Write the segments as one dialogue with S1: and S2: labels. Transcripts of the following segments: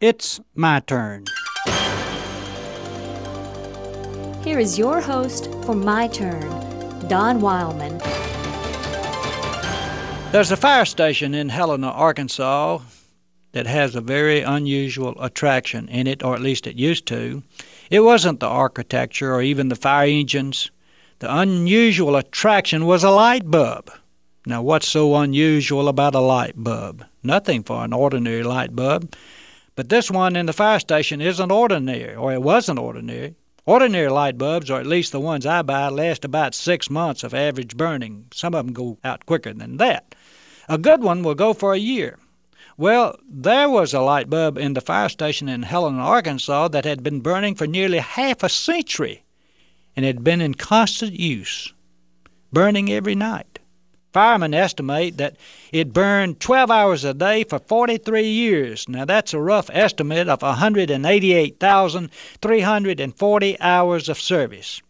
S1: It's my turn. Here is your host for My Turn, Don Wildmon. There's a fire station in Helena, Arkansas that has a very unusual attraction in it, or at least it used to. It wasn't the architecture or even the fire engines. The unusual attraction was a light bulb. Now, what's so unusual about a light bulb? Nothing for an ordinary light bulb. But this one in the fire station isn't ordinary, or it wasn't ordinary. Ordinary light bulbs, or at least the ones I buy, last about six months of average burning. Some of them go out quicker than that. A good one will go for a year. Well, there was a light bulb in the fire station in Helena, Arkansas, that had been burning for nearly half a century and had been in constant use, burning every night. Firemen estimate that it burned 12 hours a day for 43 years. Now, that's a rough estimate of 188,340 hours of service.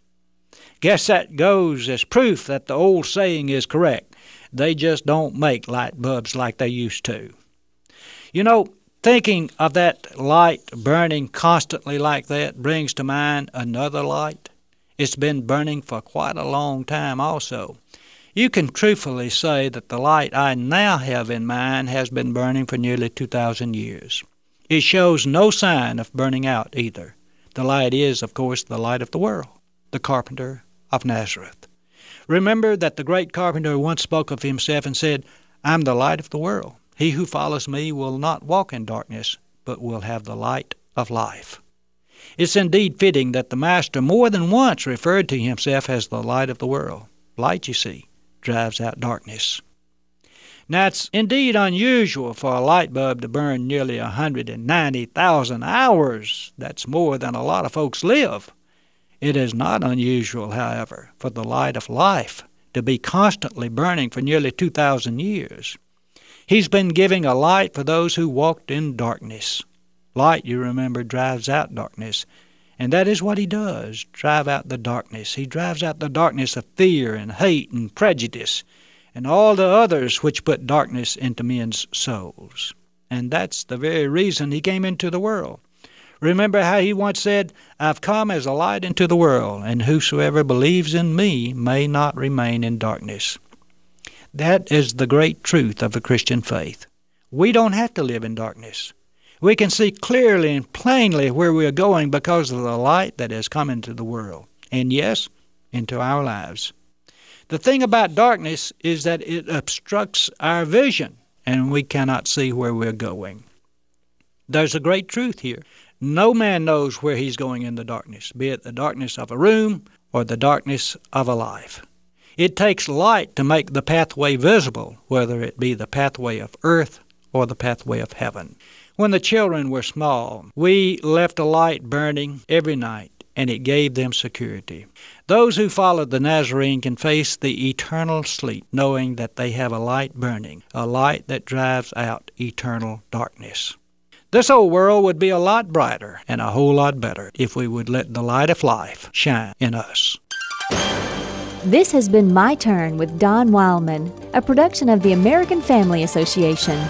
S1: Guess that goes as proof that the old saying is correct. They just don't make light bulbs like they used to. You know, thinking of that light burning constantly like that brings to mind another light. It's been burning for quite a long time, also you can truthfully say that the light I now have in mind has been burning for nearly 2,000 years. It shows no sign of burning out either. The light is, of course, the light of the world, the carpenter of Nazareth. Remember that the great carpenter once spoke of himself and said, I'm the light of the world. He who follows me will not walk in darkness, but will have the light of life. It's indeed fitting that the Master more than once referred to himself as the light of the world. Light, you see, drives out darkness. Now, it's indeed unusual for a light bulb to burn nearly 190,000 hours. That's more than a lot of folks live. It is not unusual, however, for the light of life to be constantly burning for nearly 2,000 years. He's been giving a light for those who walked in darkness. Light, you remember, drives out darkness. And that is what he does drive out the darkness. He drives out the darkness of fear and hate and prejudice and all the others which put darkness into men's souls. And that's the very reason he came into the world. Remember how he once said, I've come as a light into the world, and whosoever believes in me may not remain in darkness. That is the great truth of the Christian faith. We don't have to live in darkness. We can see clearly and plainly where we are going because of the light that has come into the world, and yes, into our lives. The thing about darkness is that it obstructs our vision, and we cannot see where we're going. There's a great truth here. No man knows where he's going in the darkness, be it the darkness of a room or the darkness of a life. It takes light to make the pathway visible, whether it be the pathway of earth or the pathway of heaven. When the children were small, we left a light burning every night, and it gave them security. Those who follow the Nazarene can face the eternal sleep, knowing that they have a light burning, a light that drives out eternal darkness. This old world would be a lot brighter and a whole lot better if we would let the light of life shine in us.
S2: This has been My Turn with Don Wildmon, a production of the American Family Association.